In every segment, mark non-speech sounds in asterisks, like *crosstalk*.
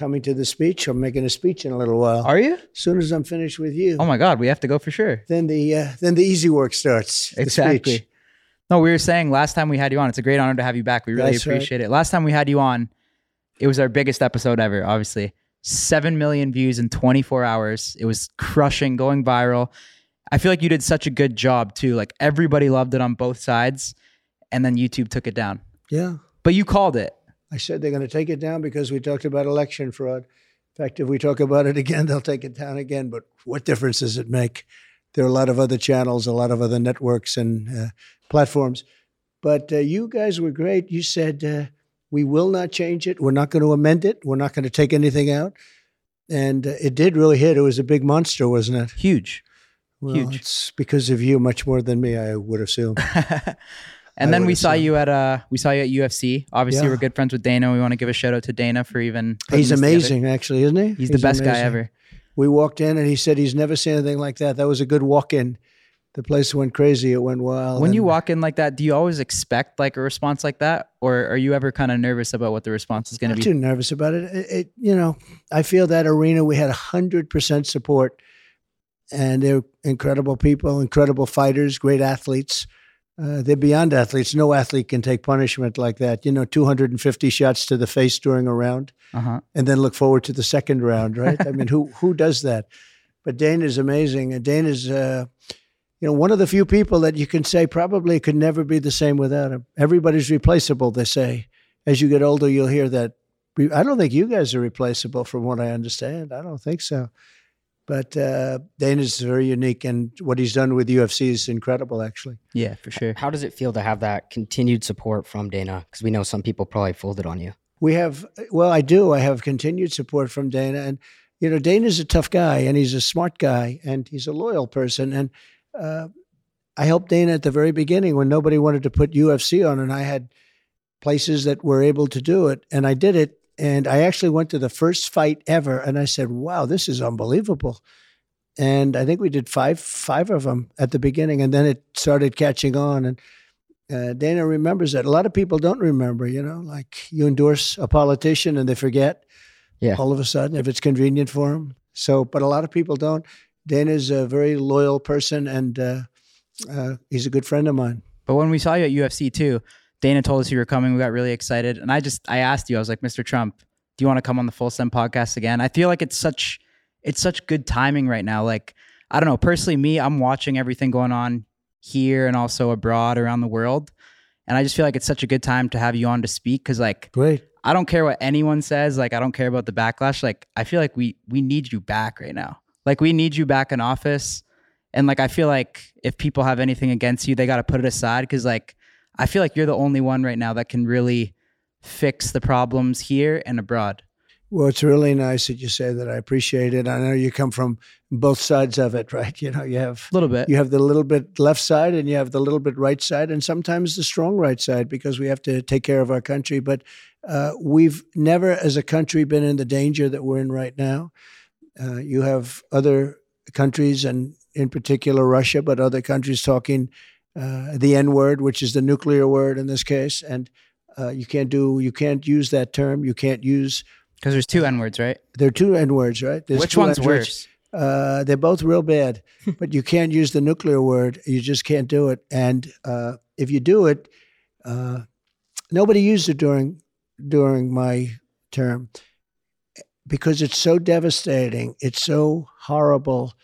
coming to the speech. I'm making a speech in a little while. Are you? As soon as I'm finished with you, Oh my God, we have to go for sure. then the uh, then the easy work starts. Exactly. No, we were saying last time we had you on, it's a great honor to have you back. We really That's right. appreciate it. Last time we had you on, it was our biggest episode ever, obviously. 7 million views in 24 hours. It was crushing, going viral. I feel like you did such a good job too. Like everybody loved it on both sides, and then YouTube took it down. Yeah. But you called it. I said they're going to take it down because we talked about election fraud. In fact, if we talk about it *laughs* again, they'll take it down again. But what difference does it make? There are a lot of other channels, a lot of other networks and uh, platforms. But uh, you guys were great. You said, uh, we will not change it. We're not going to amend it. We're not going to take anything out. And uh, it did really hit. It was a big monster, wasn't it? Huge. Well, Huge. It's because of you much more than me, I would assume. *laughs* and I then we saw you at uh we saw you at UFC. Obviously, Yeah. we're good friends with Dana. We want to give a shout out to Dana for even He's amazing, actually, isn't he? He's, the best guy ever. We walked in and he said he's never seen anything like that. That was a good walk in. The place went crazy. It went wild. When you walk in like that, do you always expect like a response like that, or are you ever kind of nervous about what the response is going to be? too nervous about it. It, it. You know, I feel that arena. We had hundred percent support, and they're incredible people, incredible fighters, great athletes. Uh, they're beyond athletes. No athlete can take punishment like that. You know, 250 shots to the face during a round, Uh huh. and then look forward to the second round, right? I mean, *laughs* who who does that? But Dana is amazing, and Dana's, uh, you know, one of the few people that you can say probably could never be the same without him. Everybody's replaceable. They say, as you get older, you'll hear that. I don't think you guys are replaceable, from what I understand. I don't think so. But uh, Dana's very unique, and what he's done with UFC is incredible, actually. Yeah, for sure. How does it feel to have that continued support from Dana? Because we know some people probably folded on you. We have, well, I do. I have continued support from Dana. And, you know, Dana's a tough guy and he's a smart guy and he's a loyal person. And uh, I helped Dana at the very beginning when nobody wanted to put UFC on. And I had places that were able to do it. And I did it. And I actually went to the first fight ever. And I said, wow, this is unbelievable. And I think we did five, five of them at the beginning. And then it started catching on. And uh, Dana remembers that. A lot of people don't remember, you know, like you endorse a politician and they forget Yeah. all of a sudden if it's convenient for them. So, but a lot of people don't. Dana's a very loyal person and uh, uh, he's a good friend of mine. But when we saw you at UFC too, Dana told us you were coming. We got really excited, and I just I asked you. I was like, Mr. Trump, do you want to come on the Full Send podcast again? I feel like it's such it's such good timing right now. Like I don't know, personally, me, I'm watching everything going on here and also abroad around the world, and I just feel like it's such a good time to have you on to speak because like Great. I don't care what anyone says. Like, I don't care about the backlash. Like, I feel like we we need you back right now. Like, we need you back in office. And like, I feel like if people have anything against you, they got to put it aside because like, I feel like you're the only one right now that can really fix the problems here and abroad. Well, it's really nice that you say that. I appreciate it. I know you come from both sides of it, *laughs* right? You know, you have A little bit. you have the little bit left side and you have the little bit right side and sometimes the strong right side because we have to take care of our country but uh, we've never as a country been in the danger that we're in right now uh, you have other countries and in particular russia but other countries talking uh, the n word which is the nuclear word in this case and uh, you can't do you can't use that term you can't use Because there's two N words, right? there are two n words right There's Which one's worse? Uh, they're both real bad, *laughs* but you can't use the nuclear word. You just can't do it. And uh, if you do it, uh, nobody used it during during my term because it's so devastating. It's so horrible.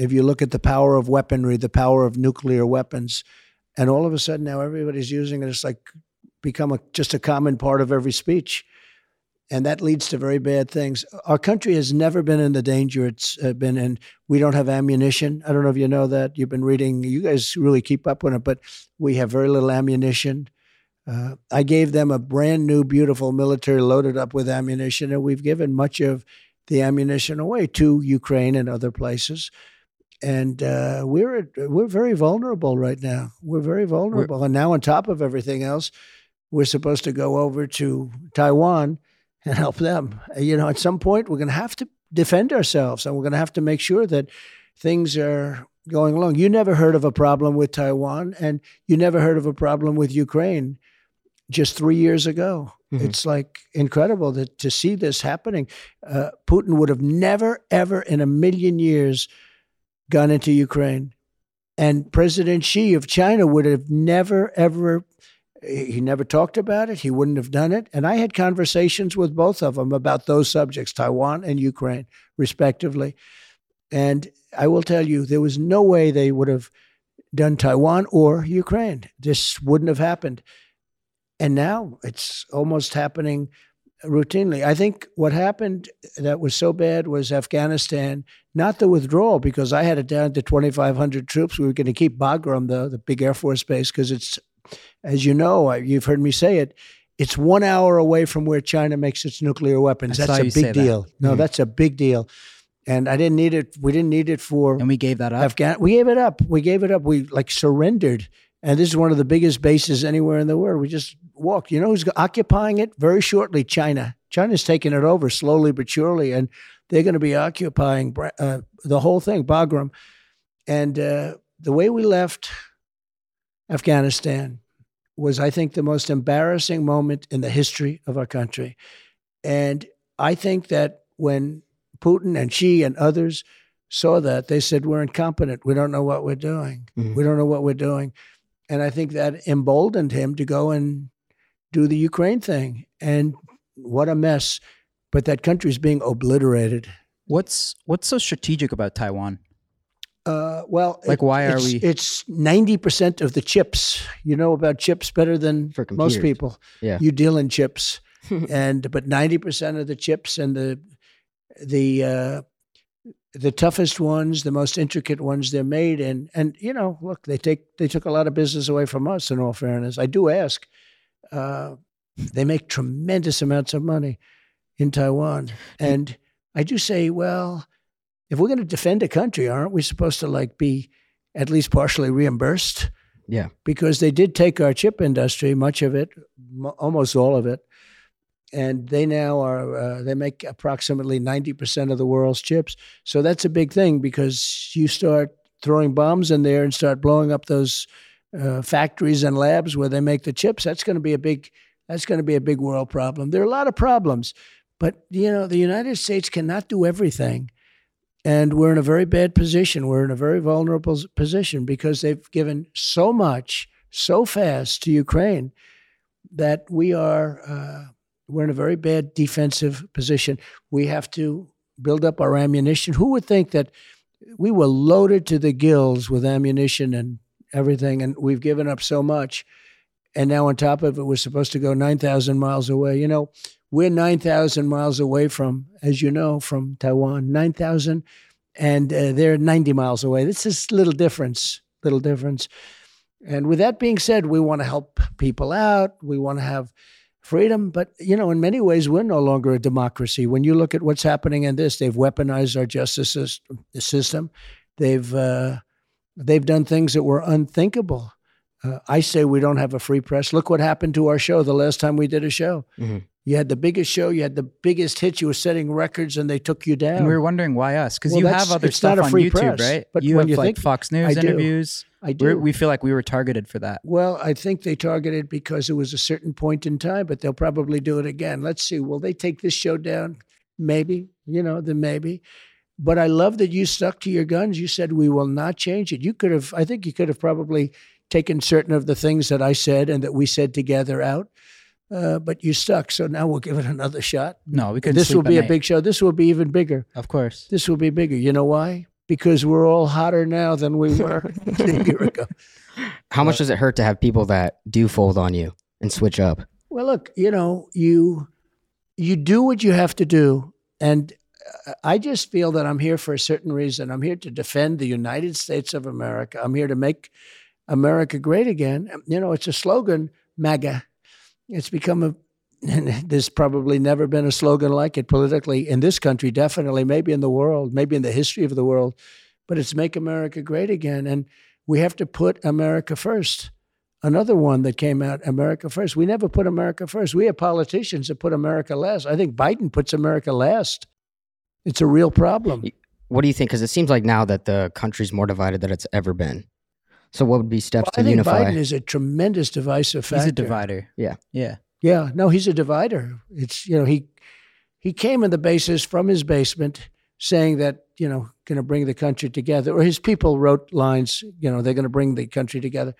If you look at the power of weaponry, the power of nuclear weapons, and all of a sudden now everybody's using it. It's like become a, just a common part of every speech and that leads to very bad things. Our country has never been in the danger it's been in. We don't have ammunition. I don't know if you know that. You've been reading. You guys really keep up with it, but we have very little ammunition. Uh, I gave them a brand new, beautiful military loaded up with ammunition, and we've given much of the ammunition away to Ukraine and other places. And uh, we're we're very vulnerable right now. We're very vulnerable, and now on top of everything else, we're supposed to go over to Taiwan and help them. You know, at some point, we're going to have to defend ourselves and we're going to have to make sure that things are going along. You never heard of a problem with Taiwan and you never heard of a problem with Ukraine. just three years ago. Mhm. It's like incredible that to see this happening. Uh, Putin would have never, ever in a million years gone into Ukraine. And President Xi of China would have never, ever, he never talked about it. He wouldn't have done it. And I had conversations with both of them about those subjects, Taiwan and Ukraine, respectively. And I will tell you, there was no way they would have done Taiwan or Ukraine. This wouldn't have happened. And now it's almost happening routinely. I think what happened that was so bad was Afghanistan, not the withdrawal, because I had it down to 2,500 troops. We were going to keep Bagram, the, the big Air Force base, because it's, as you know, you've heard me say it, it's one hour away from where China makes its nuclear weapons. I That's a big that. deal. No, Mhm. that's a big deal. And I didn't need it. We didn't need it for And we gave that up. Afghan. We gave it up. We gave it up. We like surrendered. And this is one of the biggest bases anywhere in the world. We just walked. You know who's occupying it very shortly? China. China's taking it over slowly but surely, and they're going to be occupying uh, the whole thing, Bagram. And uh, the way we left Afghanistan was, I think, the most embarrassing moment in the history of our country. And I think that when Putin and Xi and others saw that, they said, We're incompetent. We don't know what we're doing. Mhm. We don't know what we're doing. And I think that emboldened him to go and do the Ukraine thing. And what a mess. But that country's being obliterated. What's what's so strategic about Taiwan? Uh, well, Like, why are it's, we- It's ninety percent of the chips. You know about chips better than For most people. Yeah. You deal in chips, *laughs* and but ninety percent of the chips and the the uh, the toughest ones, the most intricate ones, they're made in. And you know, look, they take they took a lot of business away from us. In all fairness, I do ask. Uh, they make tremendous amounts of money in Taiwan, and I do say, well, if we're going to defend a country, aren't we supposed to like be at least partially reimbursed? Yeah. Because they did take our chip industry, much of it, mo- almost all of it, and they now are uh, they make approximately ninety percent of the world's chips. So that's a big thing because you start throwing bombs in there and start blowing up those uh, factories and labs where they make the chips. That's going to be a big that's going to be a big world problem. There are a lot of problems, but you know the United States cannot do everything. And we're in a very bad position. We're in a very vulnerable position because they've given so much so fast to Ukraine that we are uh, we're in a very bad defensive position. We have to build up our ammunition. Who would think that we were loaded to the gills with ammunition and everything, and we've given up so much, and now on top of it, we're supposed to go nine thousand miles away. You know, we're nine thousand miles away from, as you know, from Taiwan. Nine thousand, and uh, they're ninety miles away. This is a little difference, little difference. And with that being said, we want to help people out. We want to have freedom. But, you know, in many ways, we're no longer a democracy. When you look at what's happening in this, they've weaponized our justice system. They've, uh, they've done things that were unthinkable. Uh, I say we don't have a free press. Look what happened to our show the last time we did a show. Mhm. You had the biggest show, you had the biggest hits, you were setting records, and they took you down. And we were wondering why us, because Well, you have other stuff on YouTube, press, right? but you when have you like think- Fox News I interviews. I do. We're, we feel like we were targeted for that. Well, I think they targeted because it was a certain point in time, but they'll probably do it again. Let's see. Will they take this show down? Maybe, you know, then maybe. But I love that you stuck to your guns. You said we will not change it. You could have, I think you could have probably taken certain of the things that I said and that we said together out, uh, but you stuck. So now we'll give it another shot. No, we couldn't. This sleep will be at a night. big show. This will be even bigger. Of course. This will be bigger. You know why? Because we're all hotter now than we were *laughs* *laughs* a year ago. How much does it hurt to have people that do fold on you and switch up? Well, look, you know, you you do what you have to do, and uh, I just feel that I'm here for a certain reason. I'm here to defend the United States of America. I'm here to make America great again. You know, it's a slogan, MAGA. It's become a *laughs* there's probably never been a slogan like it politically in this country, definitely, maybe in the world, maybe in the history of the world. But it's make America great again, and we have to put America first another one that came out America first. We never put America first. We have politicians that put America last. I think Biden puts America last. It's a real problem. What do you think? Because it seems like now that the country's more divided than it's ever been. So what would be steps Well, I to think unify? Biden is a tremendous divisive factor. He's a divider. Yeah. Yeah. Yeah, no, he's a divider. It's you know he he came in the basis from his basement saying that you know going to bring the country together, or his people wrote lines. You know they're going to bring the country together.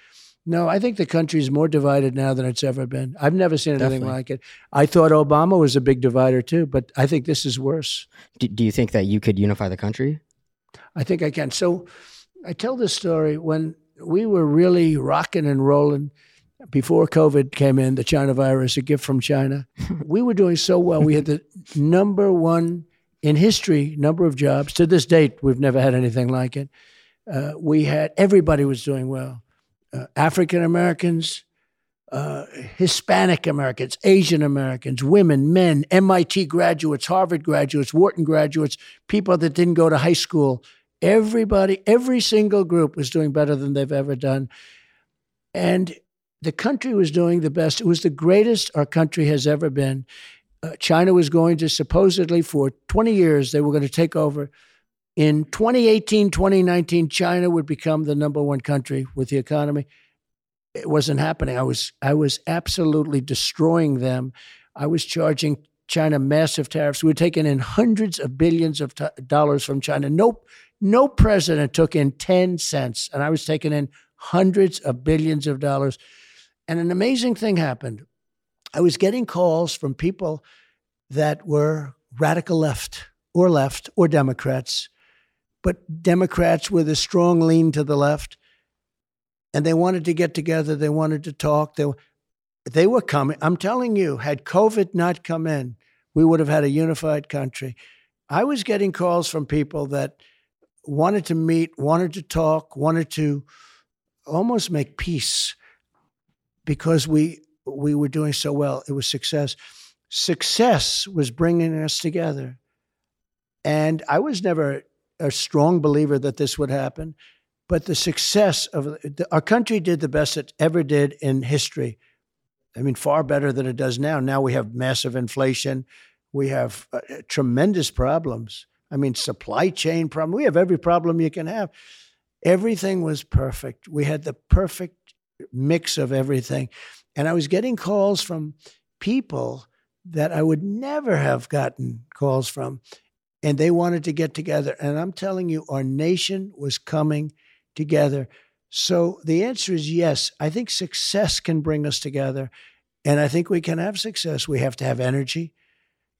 No, I think the country is more divided now than it's ever been. I've never seen anything Definitely. like it. I thought Obama was a big divider too, but I think this is worse. do, do you think that you could unify the country? I think I can. So I tell this story when we were really rocking and rolling before COVID came in, the China virus, a gift from China. *laughs* we were doing so well. We had the number one in history number of jobs. To this date, we've never had anything like it. Uh, we had everybody was doing well. Uh, African Americans, uh, Hispanic Americans, Asian Americans, women, men, MIT graduates, Harvard graduates, Wharton graduates, people that didn't go to high school. Everybody, every single group was doing better than they've ever done. And the country was doing the best. It was the greatest our country has ever been. Uh, China was going to supposedly, for 20 years, they were going to take over. In 2018, 2019, China would become the number one country with the economy it wasn't happening. I was I was absolutely destroying them. I was charging China massive tariffs. We were taking in hundreds of billions of dollars from China. No no president took in 10 cents and I was taking in hundreds of billions of dollars. And an amazing thing happened. I was getting calls from people that were radical left or left or Democrats, but Democrats with a strong lean to the left and they wanted to get together. They wanted to talk. They, they were coming. I'm telling you, had COVID not come in, we would have had a unified country. I was getting calls from people that wanted to meet, wanted to talk, wanted to almost make peace because we we were doing so well. It was success. Success was bringing us together, and I was never a strong believer that this would happen but the success of the, our country did the best it ever did in history. I mean, far better than it does now. Now we have massive inflation, we have uh, tremendous problems. I mean, supply chain problem. We have every problem you can have. Everything was perfect. We had the perfect mix of everything, and I was getting calls from people that I would never have gotten calls from, and they wanted to get together. And I'm telling you, our nation was coming together. So the answer is yes. I think success can bring us together. And I think we can have success. We have to have energy.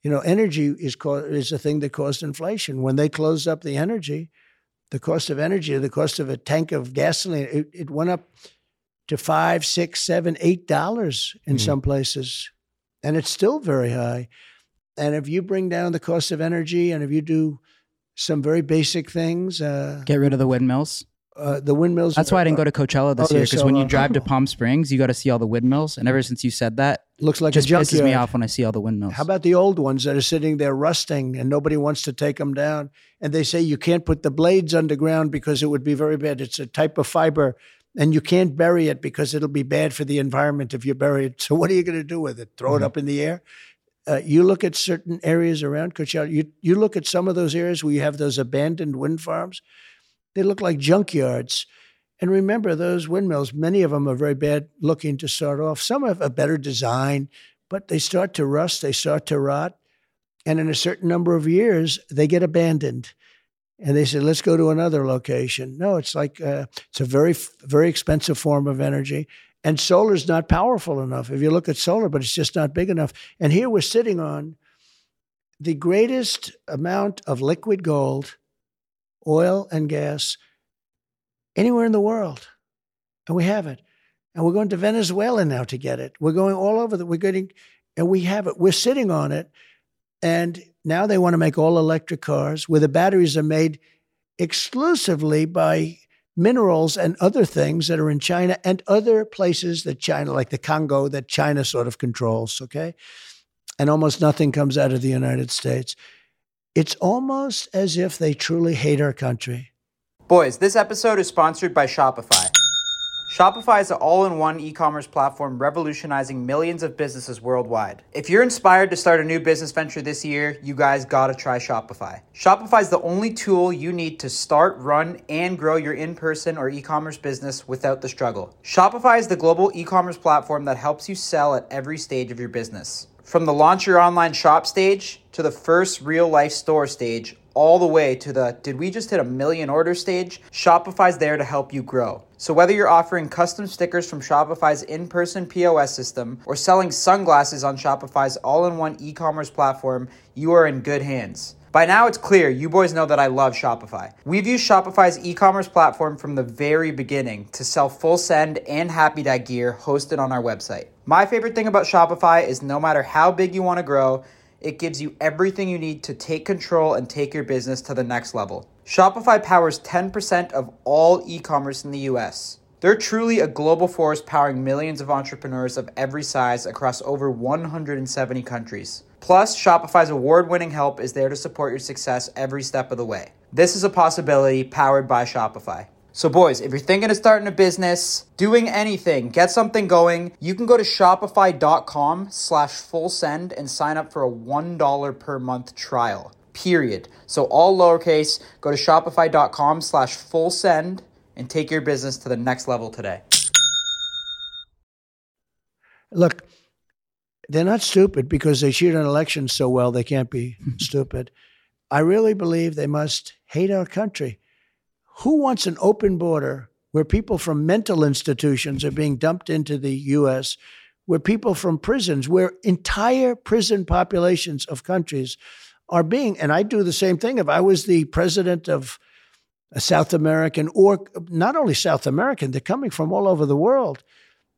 You know, energy is co- is a thing that caused inflation. When they closed up the energy, the cost of energy, the cost of a tank of gasoline, it, it went up to five, six, seven, eight dollars in Mhm. some places, and it's still very high. And if you bring down the cost of energy, and if you do some very basic things, uh, Get rid of the windmills. Uh, the windmills. That's why I didn't go to Coachella this Oh, year because so when you drive to Palm Springs, you got to see all the windmills. And ever since you said that, Looks like it just pisses me off when I see all the windmills. How about the old ones that are sitting there rusting and nobody wants to take them down? And they say you can't put the blades underground because it would be very bad. It's a type of fiber, and you can't bury it because it'll be bad for the environment if you bury it. *laughs* So what are you going to do with it? Throw it Mhm. up in the air? Uh, you look at certain areas around Coachella. You you look at some of those areas where you have those abandoned wind farms. They look like junkyards. And remember, those windmills, many of them are very bad looking to start off. Some have a better design, but they start to rust, they start to rot. And in a certain number of years, they get abandoned. And they say, let's go to another location. No, it's like uh, it's a very, very expensive form of energy. And solar's not powerful enough. If you look at solar, but it's just not big enough. And here we're sitting on the greatest amount of liquid gold, oil, and gas anywhere in the world. And we have it. And we're going to Venezuela now to get it. We're going all over the we're getting and we have it. We're sitting on it. And now they want to make all electric cars where the batteries are made exclusively by minerals and other things that are in China and other places that China, like the Congo, that China sort of controls, okay? And almost nothing comes out of the United States. It's almost as if they truly hate our country. Boys, this episode is sponsored by Shopify. Shopify is an all in one e commerce platform revolutionizing millions of businesses worldwide. If you're inspired to start a new business venture this year, you guys gotta try Shopify. Shopify is the only tool you need to start, run, and grow your in person or e commerce business without the struggle. Shopify is the global e commerce platform that helps you sell at every stage of your business. From the launch your online shop stage to the first real life store stage, all the way to the did we just hit a million order stage? Shopify's there to help you grow. So whether you're offering custom stickers from Shopify's in-person POS system or selling sunglasses on Shopify's all-in-one e-commerce platform, you are in good hands. By now, it's clear you boys know that I love Shopify. We've used Shopify's e commerce platform from the very beginning to sell full send and happy dye gear hosted on our website. My favorite thing about Shopify is no matter how big you want to grow, it gives you everything you need to take control and take your business to the next level. Shopify powers 10% of all e commerce in the US. They're truly a global force powering millions of entrepreneurs of every size across over 170 countries. Plus, Shopify's award winning help is there to support your success every step of the way. This is a possibility powered by Shopify. So, boys, if you're thinking of starting a business, doing anything, get something going, you can go to shopify.com slash full send and sign up for a $1 per month trial. Period. So all lowercase, go to shopify.com slash full send and take your business to the next level today. Look, they're not stupid because they cheat on elections so well they can't be *laughs* stupid. I really believe they must hate our country. Who wants an open border where people from mental institutions are being dumped into the U.S., where people from prisons, where entire prison populations of countries are being, and I do the same thing. If I was the president of a South American, or not only South American, they're coming from all over the world.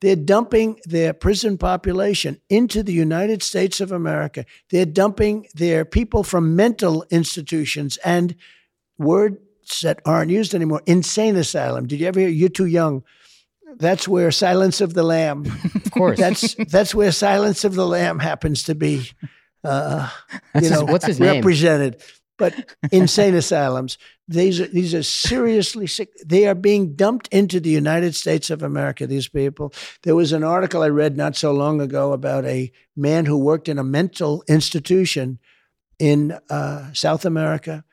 They're dumping their prison population into the United States of America. They're dumping their people from mental institutions and word that aren't used anymore. Insane asylum. Did you ever hear? You're too young. That's where Silence of the Lamb. *laughs* Of course. That's that's where Silence of the Lamb happens to be. Uh, That's you his- know, what's his name? represented. But insane asylums. These are these are seriously sick. They are being dumped into the United States of America. These people. There was an article I read not so long ago about a man who worked in a mental institution in uh, South America.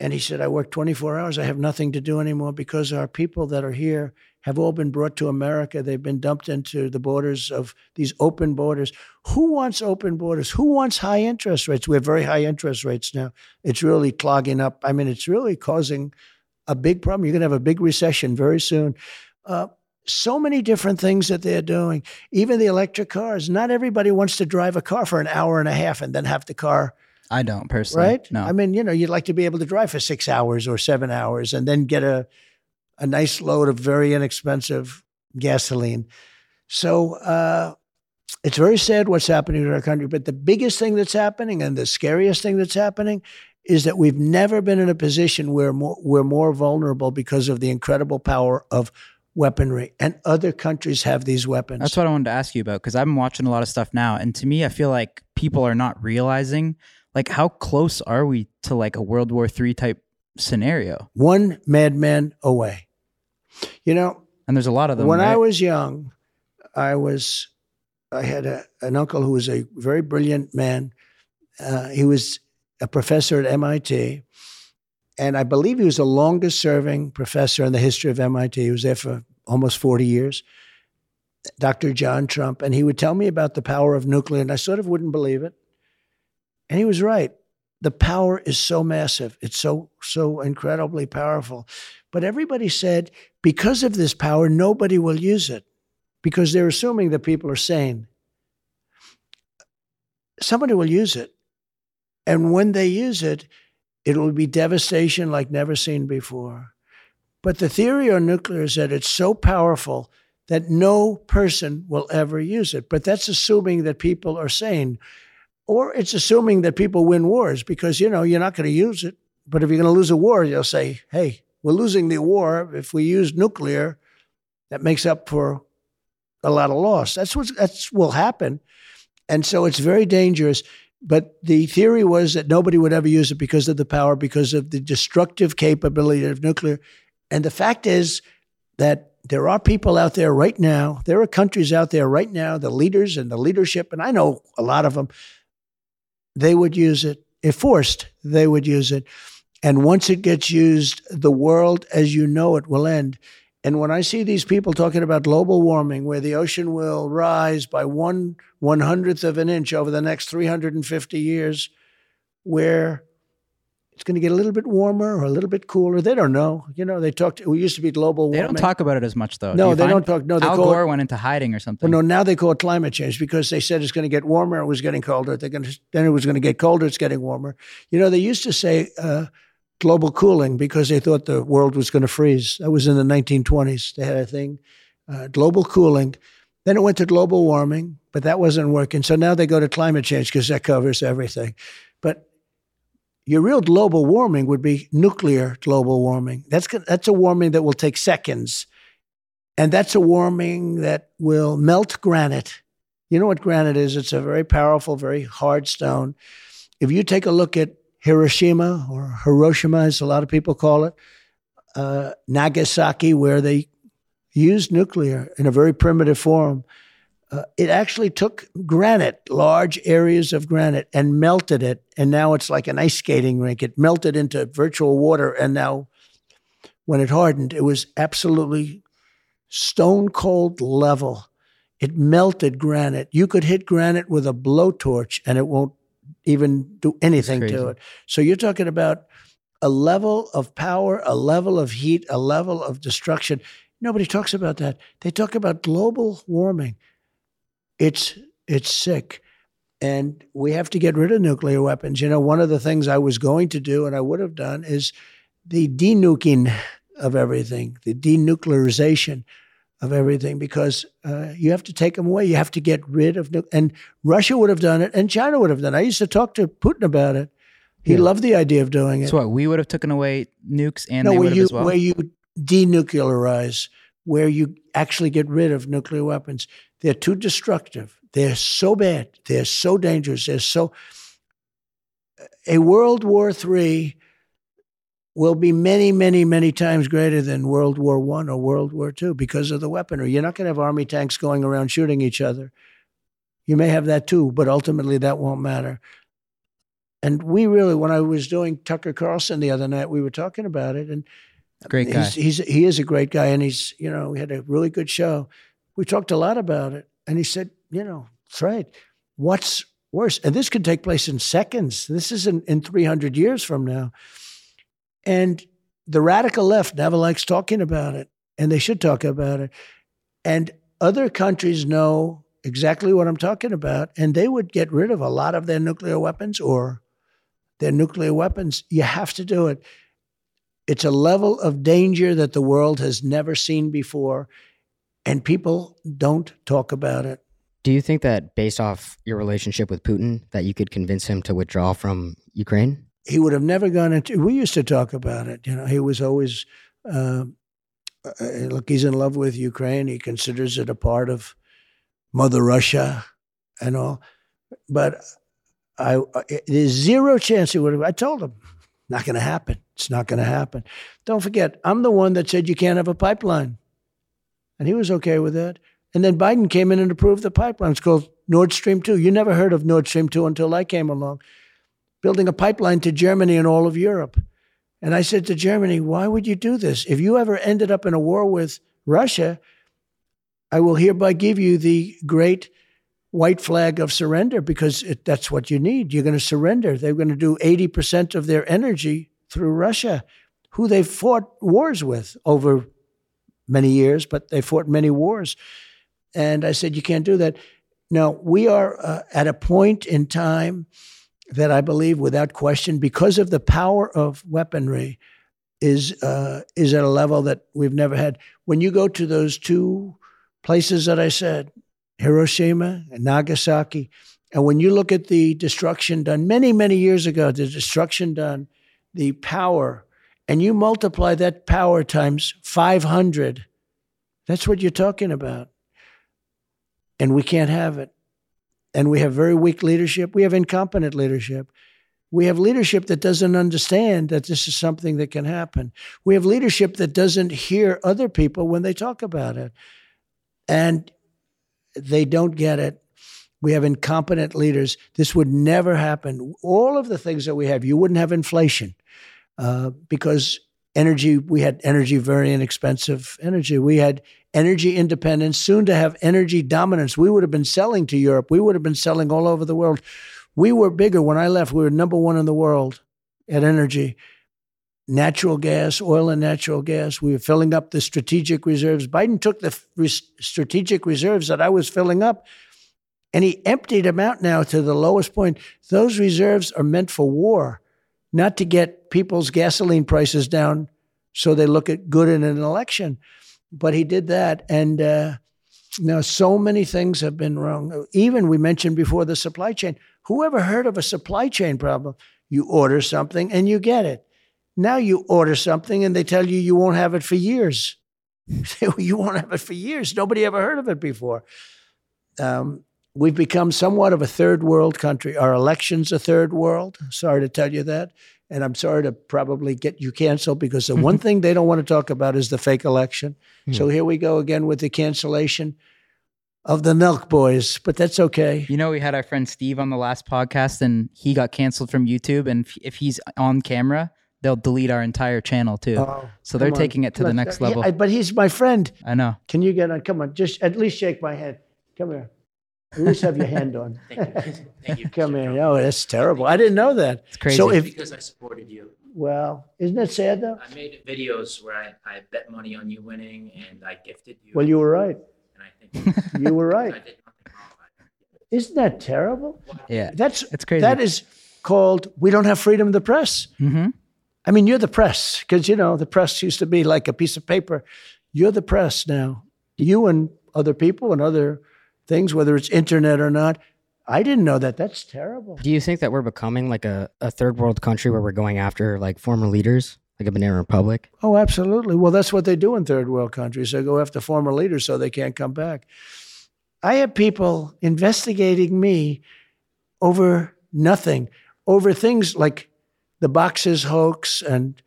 And he said, I work 24 hours. I have nothing to do anymore because our people that are here have all been brought to America. They've been dumped into the borders of these open borders. Who wants open borders? Who wants high interest rates? We have very high interest rates now. It's really clogging up. I mean, it's really causing a big problem. You're going to have a big recession very soon. Uh, so many different things that they're doing. Even the electric cars. Not everybody wants to drive a car for an hour and a half and then have the car I don't personally. right? No. I mean, you know, you'd like to be able to drive for six hours or seven hours and then get a a nice load of very inexpensive gasoline. So uh, it's very sad what's happening to our country. But the biggest thing that's happening and the scariest thing that's happening is that we've never been in a position where more, we're more vulnerable because of the incredible power of weaponry. And other countries have these weapons. That's what I wanted to ask you about because I've been watching a lot of stuff now, and to me, I feel like people are not realizing like how close are we to like a World War III type scenario. One madman away. You know, And there's a lot of them. when I was young, I was I had a, an uncle who was a very brilliant man. Uh, he was a professor at MIT, and I believe he was the longest serving professor in the history of MIT. He was there for almost 40 years. Dr. John Trump, and he would tell me about the power of nuclear, and I sort of wouldn't believe it. And he was right. The power is so massive. It's so so incredibly powerful. But everybody said because of this power, nobody will use it because they're assuming that people are sane. Somebody will use it. And when they use it, it will be devastation like never seen before. But the theory on nuclear is that it's so powerful that no person will ever use it. But that's assuming that people are sane. Or it's assuming that people win wars because, you know, you're not going to use it. But if you're going to lose a war, you'll say, hey, we're losing the war. If we use nuclear, that makes up for a lot of loss. That's what that's will happen. And so it's very dangerous. But the theory was that nobody would ever use it because of the power, because of the destructive capability of nuclear. And the fact is that there are people out there right now, there are countries out there right now, the leaders and the leadership, and I know a lot of them, they would use it. If forced, they would use it. And once it gets used, the world as you know it will end. And when I see these people talking about global warming, where the ocean will rise by one one hundredth of an inch over the next 350 years, where it's going to get a little bit warmer or a little bit cooler. They don't know. You know, they talked. We used to be global warming. They don't talk about it as much though. No, you they don't talk. No, they Al Gore it, went into hiding or something. well, no, now they call it climate change because they said it's going to get warmer. It was getting colder. They're going to, then it was going to get colder. It's getting warmer. You know, they used to say uh, global cooling because they thought the world was going to freeze. That was in the 1920s. They had a thing, uh, global cooling. Then it went to global warming, but that wasn't working. So now they go to climate change because that covers everything. Your real global warming would be nuclear global warming. That's that's a warming that will take seconds, and that's a warming that will melt granite. You know what granite is? It's a very powerful, very hard stone. If you take a look at Hiroshima or Hiroshima, as a lot of people call it, uh, Nagasaki, where they used nuclear in a very primitive form, uh, it actually took granite, large areas of granite, and melted it. And now it's like an ice skating rink. It melted into virtual water. And now, when it hardened, it was absolutely stone cold level. It melted granite. You could hit granite with a blowtorch and it won't even do anything to it. So you're talking about a level of power, a level of heat, a level of destruction. Nobody talks about that. They talk about global warming. It's it's sick. And we have to get rid of nuclear weapons. You know, one of the things I was going to do and I would have done is the denuking of everything, the denuclearization of everything, because uh, you have to take them away. You have to get rid of, nu- and Russia would have done it, and China would have done it. I used to talk to Putin about it. He Yeah. loved the idea of doing it. so what? We would have taken away nukes, and no, they where would have you as well. where you denuclearize, where you actually get rid of nuclear weapons. They're too destructive. They're so bad. They're so dangerous. They're so. A World War III will be many, many, many times greater than World War One or World War Two because of the weaponry. You're not going to have army tanks going around shooting each other. You may have that too, but ultimately that won't matter. And we really, when I was doing Tucker Carlson the other night, we were talking about it, and Great guy. He's, he's he is a great guy, and he's you know we had a really good show. We talked a lot about it, and he said, you know, Fred, what's worse? And this could take place in seconds. This isn't in 300 years from now. And the radical left never likes talking about it, and they should talk about it. And other countries know exactly what I'm talking about, and they would get rid of a lot of their nuclear weapons or their nuclear weapons. You have to do it. It's a level of danger that the world has never seen before, and people don't talk about it. Do you think that based off your relationship with Putin, that you could convince him to withdraw from Ukraine? He would have never gone into. We used to talk about it. You know, he was always um, uh, look. He's in love with Ukraine. He considers it a part of Mother Russia and all. But I, I there's zero chance he would have. I told him, not going to happen. It's not going to happen. Don't forget, I'm the one that said you can't have a pipeline, and he was okay with that. And then Biden came in and approved the pipeline. It's called Nord Stream 2. You never heard of Nord Stream 2 until I came along, building a pipeline to Germany and all of Europe. And I said to Germany, why would you do this? If you ever ended up in a war with Russia, I will hereby give you the great white flag of surrender because it, that's what you need. You're going to surrender. They're going to do 80% of their energy through Russia, who they fought wars with over many years, but they fought many wars. And I said, you can't do that. Now, we are uh, at a point in time that I believe, without question, because of the power of weaponry, is uh, is at a level that we've never had. When you go to those two places that I said, Hiroshima and Nagasaki, and when you look at the destruction done many, many years ago, the destruction done, the power, and you multiply that power times 500, that's what you're talking about. And we can't have it. And we have very weak leadership. We have incompetent leadership. We have leadership that doesn't understand that this is something that can happen. We have leadership that doesn't hear other people when they talk about it. And they don't get it. We have incompetent leaders. This would never happen. All of the things that we have, you wouldn't have inflation uh, because energy, we had energy, very inexpensive energy. We had energy independence, soon to have energy dominance. We would have been selling to Europe. We would have been selling all over the world. We were bigger when I left. We were number one in the world at energy. Natural gas, oil and natural gas. We were filling up the strategic reserves. Biden took the strategic reserves that I was filling up and he emptied them out now to the lowest point. Those reserves are meant for war, not to get people's gasoline prices down so they look at good in an election. But he did that. And uh, now so many things have been wrong. Even we mentioned before the supply chain. Who ever heard of a supply chain problem? You order something and you get it. Now you order something and they tell you you won't have it for years. *laughs* you won't have it for years. Nobody ever heard of it before. Um, we've become somewhat of a third world country. Our elections a third world. Sorry to tell you that. And I'm sorry to probably get you canceled because the one thing they don't want to talk about is the fake election. So here we go again with the cancellation of the Nelk Boys, but that's okay. You know, we had our friend Steve on the last podcast and he got canceled from YouTube. And if he's on camera, they'll delete our entire channel too. Oh, so they're on. taking it to the Let's- next yeah, level. I- but he's my friend. I know. Can you get on? Come on, just at least shake my hand. Come here. At least have your hand on. Thank you. Thank you. *laughs* Come Mr. here. Trump. Oh, that's terrible. I didn't know that. It's crazy. So if Because I supported you. well, isn't it sad though? I made videos where I, I bet money on you winning and I gifted you. Well, you were right. And I think *laughs* You were I right. did. Isn't that terrible? yeah. That's It's crazy. That is called we don't have freedom of the press. hmm I mean, you're the press because you know the press used to be like a piece of paper. You're the press now. You and other people and other things, whether it's internet or not. I didn't know that. That's terrible. Do you think that we're becoming like a, a third world country where we're going after like former leaders, like a banana republic? Oh, absolutely. Well, that's what they do in third world countries. They go after former leaders so they can't come back. I have people investigating me over nothing, over things like the boxes hoax. And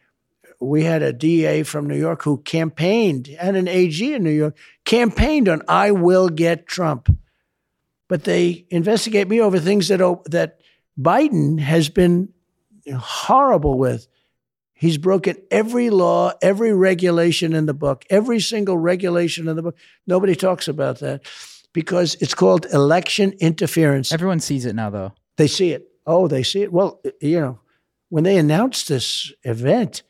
we had a DA from New York who campaigned, and an AG in New York, campaigned on I will get Trump. But they investigate me over things that, oh, that Biden has been horrible with. He's broken every law, every regulation in the book, every single regulation in the book. Nobody talks about that because it's called election interference. Everyone sees it now, though. They see it. Oh, they see it. Well, you know, when they announced this event,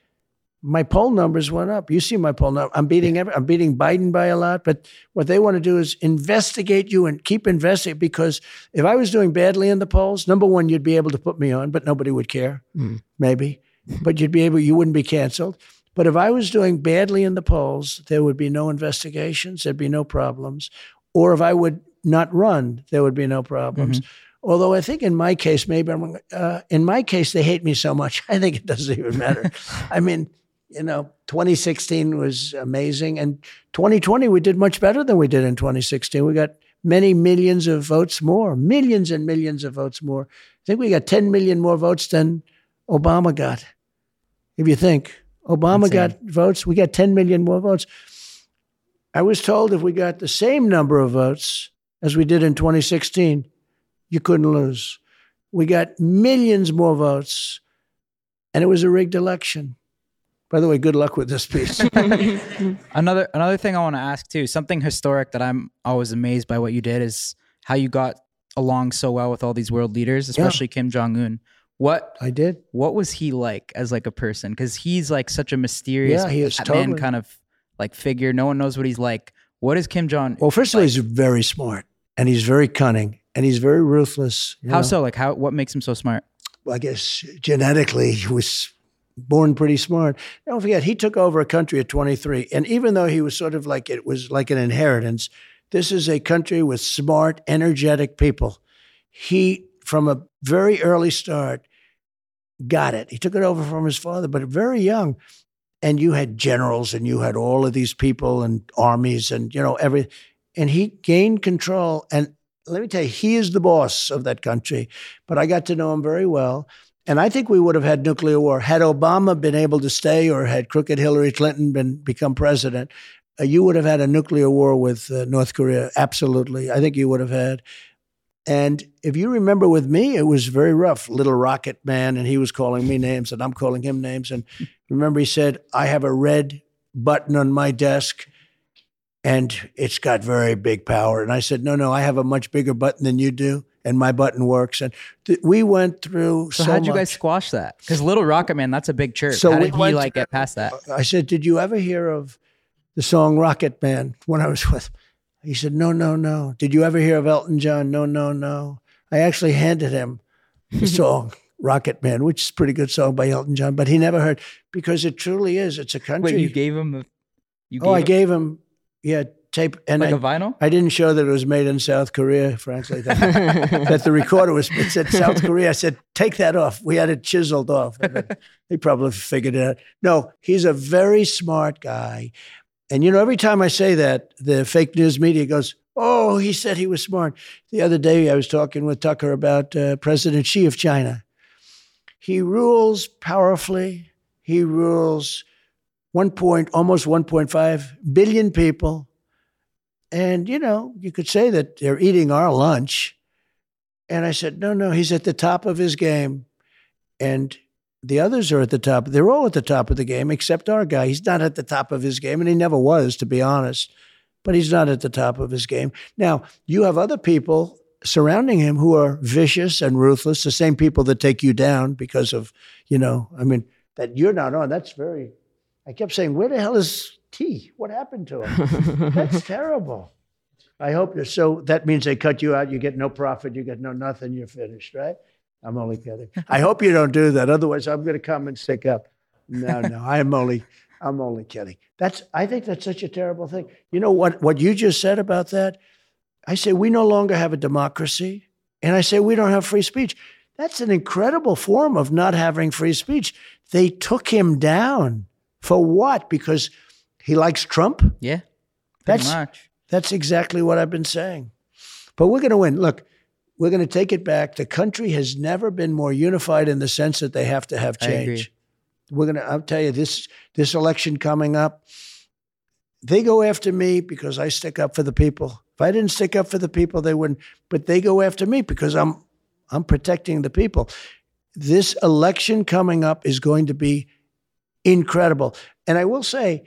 my poll numbers went up. You see my poll number. I'm beating every, I'm beating Biden by a lot, but what they want to do is investigate you and keep investigating because if I was doing badly in the polls, number one, you'd be able to put me on, but nobody would care. Hmm. Maybe. But you'd be able you wouldn't be canceled. But if I was doing badly in the polls, there would be no investigations, there'd be no problems. Or if I would not run, there would be no problems. Mm-hmm. Although I think in my case, maybe I'm, uh, in my case, they hate me so much. *laughs* I think it doesn't even matter. *laughs* I mean, you know, 2016 was amazing, and 2020 we did much better than we did in 2016. We got many millions of votes more, millions and millions of votes more. I think we got 10 million more votes than Obama got. If you think Obama Insane. got votes, we got 10 million more votes. I was told if we got the same number of votes as we did in 2016, you couldn't lose. We got millions more votes, and it was a rigged election. By the way, good luck with this piece. *laughs* Another another thing I want to ask too, something historic that I'm always amazed by what you did is how you got along so well with all these world leaders, especially Kim Jong Un. What I did. what was he like as like a person? Because he's like such a mysterious Yeah, he is man totally. kind of like figure. No one knows what he's like. What is Kim Jong? Well, first of all, he's very smart, and he's very cunning, and he's very ruthless. how know. so? Like how? What makes him so smart? Well, I guess genetically he was born pretty smart. Don't forget, he took over a country at 23. And even though he was sort of like it was like an inheritance, this is a country with smart, energetic people. He, from a very early start, got it. He took it over from his father, but very young. And you had generals and you had all of these people and armies and, you know, every, and he gained control. And let me tell you, he is the boss of that country. But I got to know him very well. And I think we would have had nuclear war had Obama been able to stay, or had crooked Hillary Clinton been become president. Uh, you would have had a nuclear war with uh, North Korea. Absolutely, I think you would have had. And if you remember with me, it was very rough. Little Rocket Man, and he was calling me names, and I'm calling him names. And remember, he said, "I have a red button on my desk." And it's got very big power. And I said, no, no, I have a much bigger button than you do, and my button works. And th- we went through. So, So, how'd you much. guys squash that? Because Little Rocket Man, that's a big church. So How we did he like through- get past that? I said, did you ever hear of the song Rocket Man when I was with? He said, no, no, no. Did you ever hear of Elton John? No, no, no. I actually handed him the *laughs* song Rocket Man, which is a pretty good song by Elton John, but he never heard because it truly is. It's a country. Wait, you gave him the. You oh, I him, gave him, yeah, tape, and like I, a vinyl. I didn't show that it was made in South Korea, frankly. That, *laughs* that the recorder was it said South Korea. I said, take that off. We had it chiseled off. he probably figured it out. No, he's a very smart guy. And you know, every time I say that, the fake news media goes, Oh, he said he was smart. The other day I was talking with Tucker about uh, President Xi of China. He rules powerfully. He rules one point, almost 1.5 billion people. And, you know, you could say that they're eating our lunch. And I said, no, no, he's at the top of his game. And the others are at the top. They're all at the top of the game, except our guy. He's not at the top of his game, and he never was, to be honest. But he's not at the top of his game. Now, you have other people surrounding him who are vicious and ruthless, the same people that take you down because of, you know, I mean, that you're not on. That's very, I kept saying, where the hell is T? What happened to him? *laughs* That's terrible. I hope you're so that means they cut you out, you get no profit, you get no nothing, you're finished, right? I'm only kidding. I hope you don't do that. Otherwise, I'm going to come and stick up. No, no, *laughs* I'm only, I'm only kidding. That's, I think that's such a terrible thing. You know what? What you just said about that? I say we no longer have a democracy, and I say we don't have free speech. That's an incredible form of not having free speech. They took him down for what? Because he likes Trump. Yeah, That's much. that's exactly what I've been saying. But we're going to win. Look, we're going to take it back. The country has never been more unified in the sense that they have to have change. We're going to. I'll tell you this. This election coming up, they go after me because I stick up for the people. If I didn't stick up for the people, they wouldn't. But they go after me because I'm I'm protecting the people. This election coming up is going to be incredible. And I will say,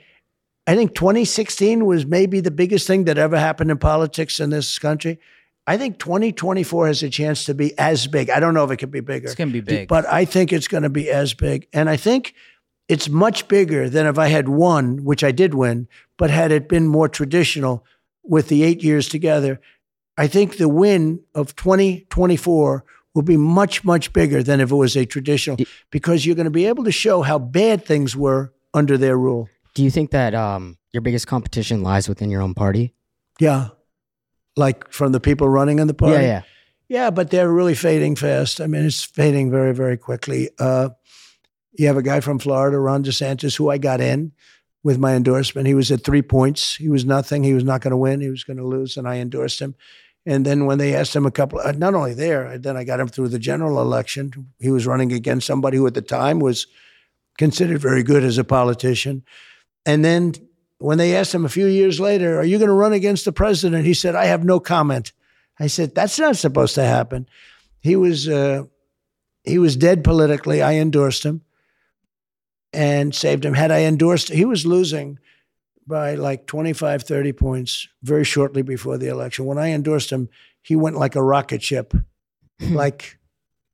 I think 2016 was maybe the biggest thing that ever happened in politics in this country. I think 2024 has a chance to be as big. I don't know if it could be bigger. It's gonna be big. But I think it's going to be as big. And I think it's much bigger than if I had won, which I did win, but had it been more traditional with the eight years together, I think the win of 2024 will be much, much bigger than if it was a traditional, because you're going to be able to show how bad things were under their rule. Do you think that um, your biggest competition lies within your own party? Yeah. Like from the people running in the party. Yeah, yeah. Yeah, but they're really fading fast. I mean, it's fading very, very quickly. Uh, you have a guy from Florida, Ron DeSantis, who I got in with my endorsement. He was at three points. He was nothing. He was not going to win. He was going to lose, and I endorsed him. And then when they asked him a couple, uh, not only there, then I got him through the general election. He was running against somebody who at the time was considered very good as a politician. And then when they asked him a few years later, Are you going to run against the president? He said, I have no comment. I said, That's not supposed to happen. He was, uh, he was dead politically. I endorsed him and saved him. Had I endorsed, he was losing by like 25, 30 points very shortly before the election. When I endorsed him, he went like a rocket ship, like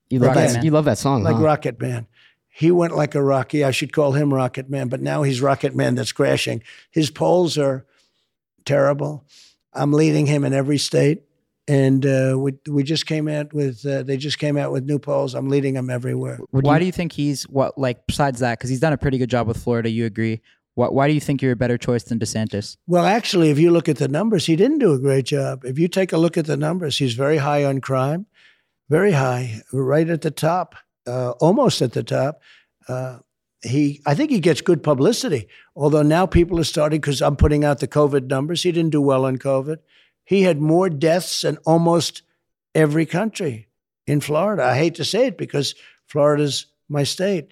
You love that. Man. You love that song, like huh? Rocket Man. He went like a Rocky. I should call him Rocket Man, but now he's Rocket Man that's crashing. His polls are terrible. I'm leading him in every state, and uh, we we just came out with uh, they just came out with new polls. I'm leading him everywhere. Would why you- do you think he's what like besides that? Because he's done a pretty good job with Florida. You agree? Why, why do you think you're a better choice than DeSantis? Well, actually, if you look at the numbers, he didn't do a great job. If you take a look at the numbers, he's very high on crime, very high, right at the top, uh, almost at the top. Uh, he, I think he gets good publicity. Although now people are starting because I'm putting out the COVID numbers. He didn't do well on COVID. He had more deaths than almost every country in Florida. I hate to say it because Florida's my state.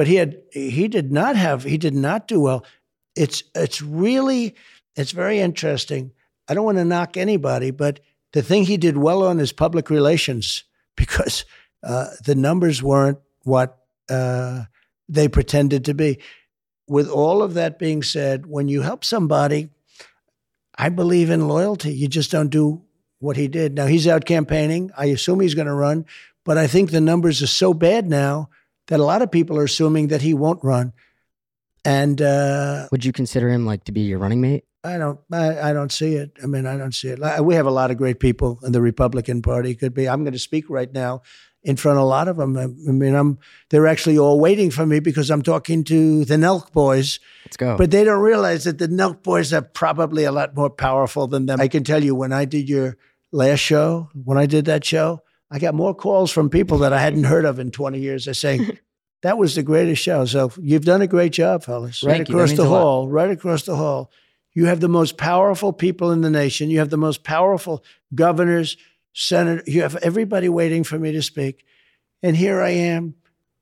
But he had he did not have he did not do well. It's it's really it's very interesting. I don't want to knock anybody, but the thing he did well on is public relations *laughs* because uh, the numbers weren't what uh, they pretended to be. With all of that being said, when you help somebody, I believe in loyalty. You just don't do what he did. Now he's out campaigning. I assume he's going to run, but I think the numbers are so bad now that a lot of people are assuming that he won't run. And uh, Would you consider him like to be your running mate? I don't. I, I don't see it. I mean, I don't see it. We have a lot of great people in the Republican Party. Could be. I'm going to speak right now in front of a lot of them. I, I mean, I'm. They're actually all waiting for me because I'm talking to the Nelk boys. Let's go. But they don't realize that the Nelk boys are probably a lot more powerful than them. I can tell you when I did your last show, when I did that show, I got more calls from people that I hadn't heard of in 20 years. They're saying, *laughs* that was the greatest show. So you've done a great job, fellas. Right Thank you. Across the a lot. hall, right across the hall. You have the most powerful people in the nation. You have the most powerful governors, senators. You have everybody waiting for me to speak. And here I am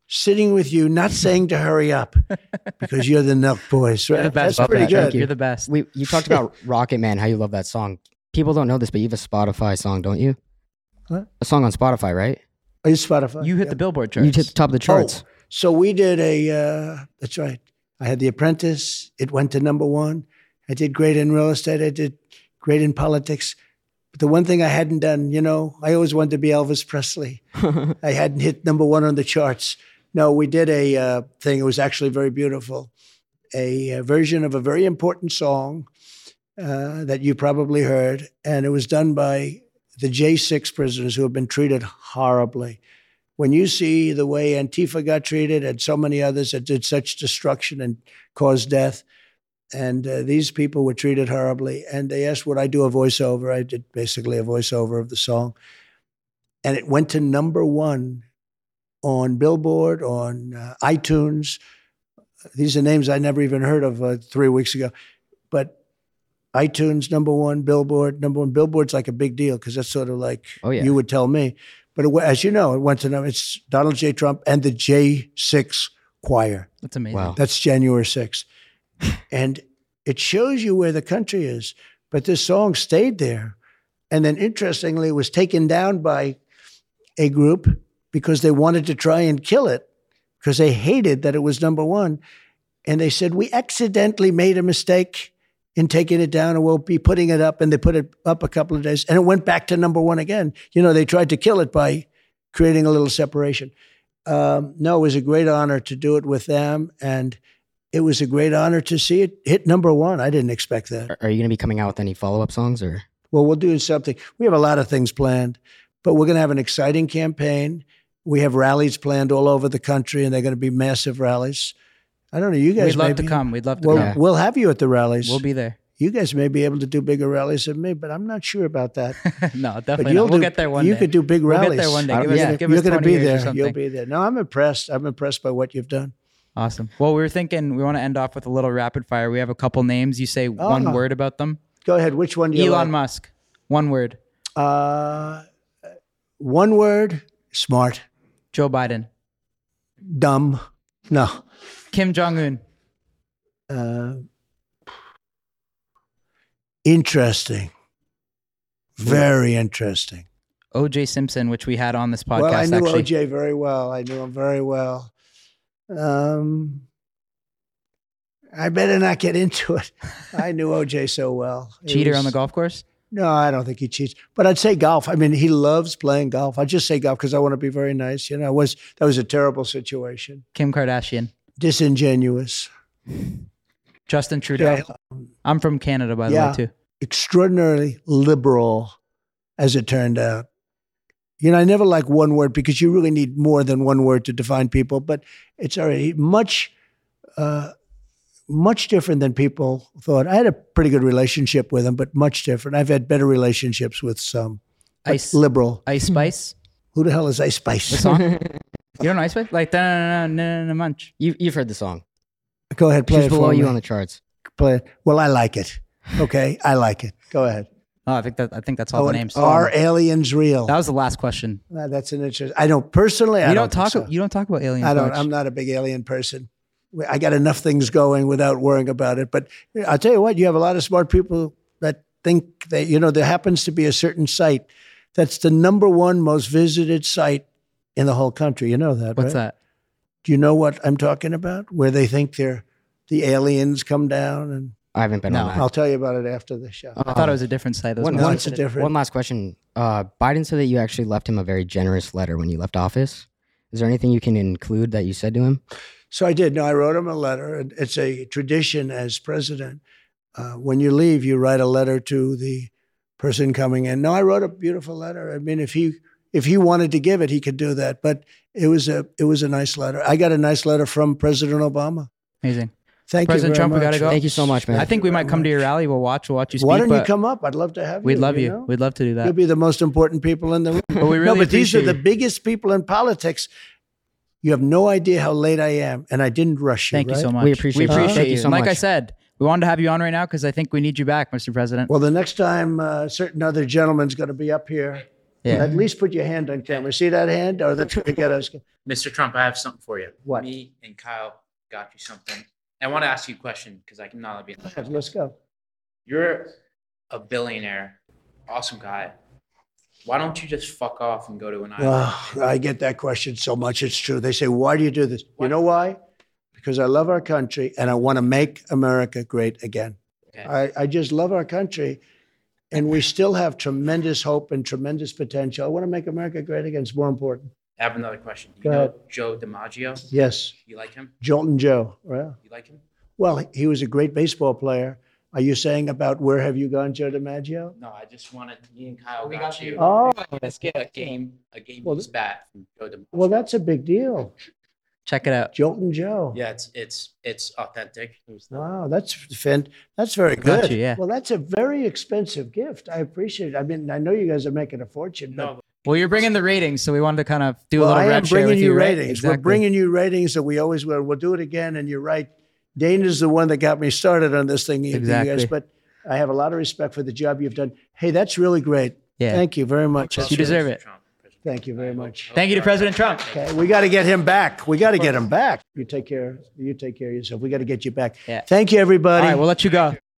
sitting with you, not saying to hurry up *laughs* because you're the Nelk boys. Right? The best. That's pretty Thank good. you. You're the best. we you talked about *laughs* Rocket Man, how you love that song. People don't know this, but you have a Spotify song, don't you? What? A song on Spotify, right? Are you Spotify? You hit Yeah. the Billboard charts. You hit the top of the charts. Oh, so we did a. Uh, that's right. I had The Apprentice. It went to number one. I did great in real estate. I did great in politics. But the one thing I hadn't done, you know, I always wanted to be Elvis Presley. *laughs* I hadn't hit number one on the charts. No, we did a uh, thing. It was actually very beautiful. A, uh version of a very important song uh, that you probably heard, and it was done by the J6 prisoners who have been treated horribly. When you see the way Antifa got treated and so many others that did such destruction and caused death, and uh, these people were treated horribly, and they asked would I do a voiceover. I did basically a voiceover of the song, and it went to number one on Billboard, on uh, iTunes. These are names I never even heard of uh, three weeks ago, but iTunes number one, Billboard number one. Billboard's like a big deal because that's sort of like Oh, yeah. you would tell me. But it, as you know, it went to number. It's Donald J. Trump and the J6 Choir. That's amazing. Wow. That's January 6th. and it shows you where the country is. But this song stayed there. And then interestingly, it was taken down by a group because they wanted to try and kill it because they hated that it was number one. And they said, We accidentally made a mistake in taking it down and we'll be putting it up. And they put it up a couple of days and it went back to number one again. You know, they tried to kill it by creating a little separation. Um, no, it was a great honor to do it with them. And it was a great honor to see it hit number one. I didn't expect that. Are, are you going to be coming out with any follow up songs or? Well, we'll do something. We have a lot of things planned, but we're going to have an exciting campaign. We have rallies planned all over the country, and they're going to be massive rallies. I don't know. You guys We'd love to be- come. We'd love to Well, come. We'll have you at the rallies. We'll be there. you guys may be able to do bigger rallies than me, but I'm not sure about that. *laughs* no, definitely you'll not. We'll do- get there one day. you day. could do big We'll rallies. get there one day. Give us, yeah. give You're going to be there. You'll be there. No, I'm impressed. I'm impressed by what you've done. Awesome. Well, we were thinking we want to end off with a little rapid fire. We have a couple names. You say one Ah. word about them. Go ahead. Which one do you Elon like? Musk. One word. Uh, one word: smart, Joe Biden. dumb. No. Kim Jong Un. Uh, interesting. Very interesting. O.J. Simpson, which we had on this podcast. well, I knew actually. OJ very well. I knew him very well. Um, I better not get into it. *laughs* I knew OJ so well. It Cheater on the golf course. No, I don't think he cheats. But I'd say golf. I mean, he loves playing golf. I just say golf because I want to be very nice. You know, it was that was a terrible situation, Kim Kardashian. Disingenuous, Justin Trudeau. Yeah. I'm from Canada, by the Yeah. way, too. extraordinarily liberal, as it turned out. You know, I never like one word because you really need more than one word to define people. But it's already much, uh, much different than people thought. I had a pretty good relationship with him, but much different. I've had better relationships with some Ice, liberal. Ice Spice. Who the hell is Ice Spice? The song. *laughs* you don't know Ice Spice? Like da na na na na munch. You, you've heard the song. Go ahead, play She's it below for you me. on the charts. play it. Well, I like it. Okay, I like it. Go ahead. Oh, I think that I think that's all Oh, the and names. Are aliens real? that was the last question. Uh, that's an interest. I don't personally. I You don't, don't, talk. think so. You don't talk about aliens. I don't. much. I'm not a big alien person. We- I got enough things going without worrying about it. But I'll tell you what, you have a lot of smart people that think that you know there happens to be a certain site that's the number one most visited site in the whole country. You know that, What's right? that? Do you know what I'm talking about? Where they think they're the aliens come down, and I haven't been No. on that. I'll tell you about it after the show. I thought it was a different site. That was One, one- it's a different. one last question. Uh, Biden said that you actually left him a very generous letter when you left office. Is there anything you can include that you said to him? So I did. No, I wrote him a letter. It's a tradition as president. Uh, when you leave, you write a letter to the person coming in. No, I wrote a beautiful letter. I mean, if he if he wanted to give it, he could do that. But it was a it was a nice letter. I got a nice letter from President Obama. Amazing. Thank President you, very Trump, we gotta go. Thank you so much, man. I think we might come to your rally. We'll watch. We'll watch you speak. Why don't you come up? I'd love to have you. We'd love you. know? We'd love to do that. You'll be the most important people in the room. But we really no, but these are the biggest people in politics. You have no idea how late I am, and I didn't rush you. Thank you so much. We appreciate We it. appreciate Thank you you. so And like I said, we wanted to have you on right now because I think we need you back, Mr. President. Well, the next time uh, certain other gentleman's going to be up here, Yeah. at least put your hand on camera. See that hand? Or that's going get us. Mr. Trump, I have something for you. What? Me and Kyle got you something. I want to ask you a question because I cannot be. Let's go. You're a billionaire, awesome guy. Why don't you just fuck off and go to an island? Oh, I get that question so much. It's true. They say, why do you do this? You know why? Because I love our country and I want to make America great again. Okay. I, I just love our country and we still have tremendous hope and tremendous potential. I want to make America great again. It's more important. I have another question. Do Go you know ahead. Joe DiMaggio? Yes. You like him? Joltin' Joe. Yeah. You like him? well, he was a great baseball player. Are you saying about where have you gone, Joe DiMaggio? No, I just wanted me and Kyle We got, got you. you. Oh, Let's get a game, a game Well, used bat from Joe DiMaggio. well, that's a big deal. Check it out. Joltin' Joe. yeah, it's it's it's authentic. It was the- Wow, that's fan, that's very got good. you, yeah. Well, that's a very expensive gift. I appreciate it. I mean, I know you guys are making a fortune, but No, Well, you're bringing the ratings, so we wanted to kind of do well, a little I am red share bringing with you you, right? ratings. We're bringing you ratings that we always will. We'll do it again. And you're right. Dana's the one that got me started on this thing. you- you guys, Exactly. but I have a lot of respect for the job you've done. Hey, that's really great. Yeah. Thank you very much. You deserve it. Trump, President Thank you very much. Thank you to President Trump. Okay, we got to get him back. We got to get him back. You take care. You take care of yourself. We got to get you back. Yeah. Thank you, everybody. right, we'll let you go.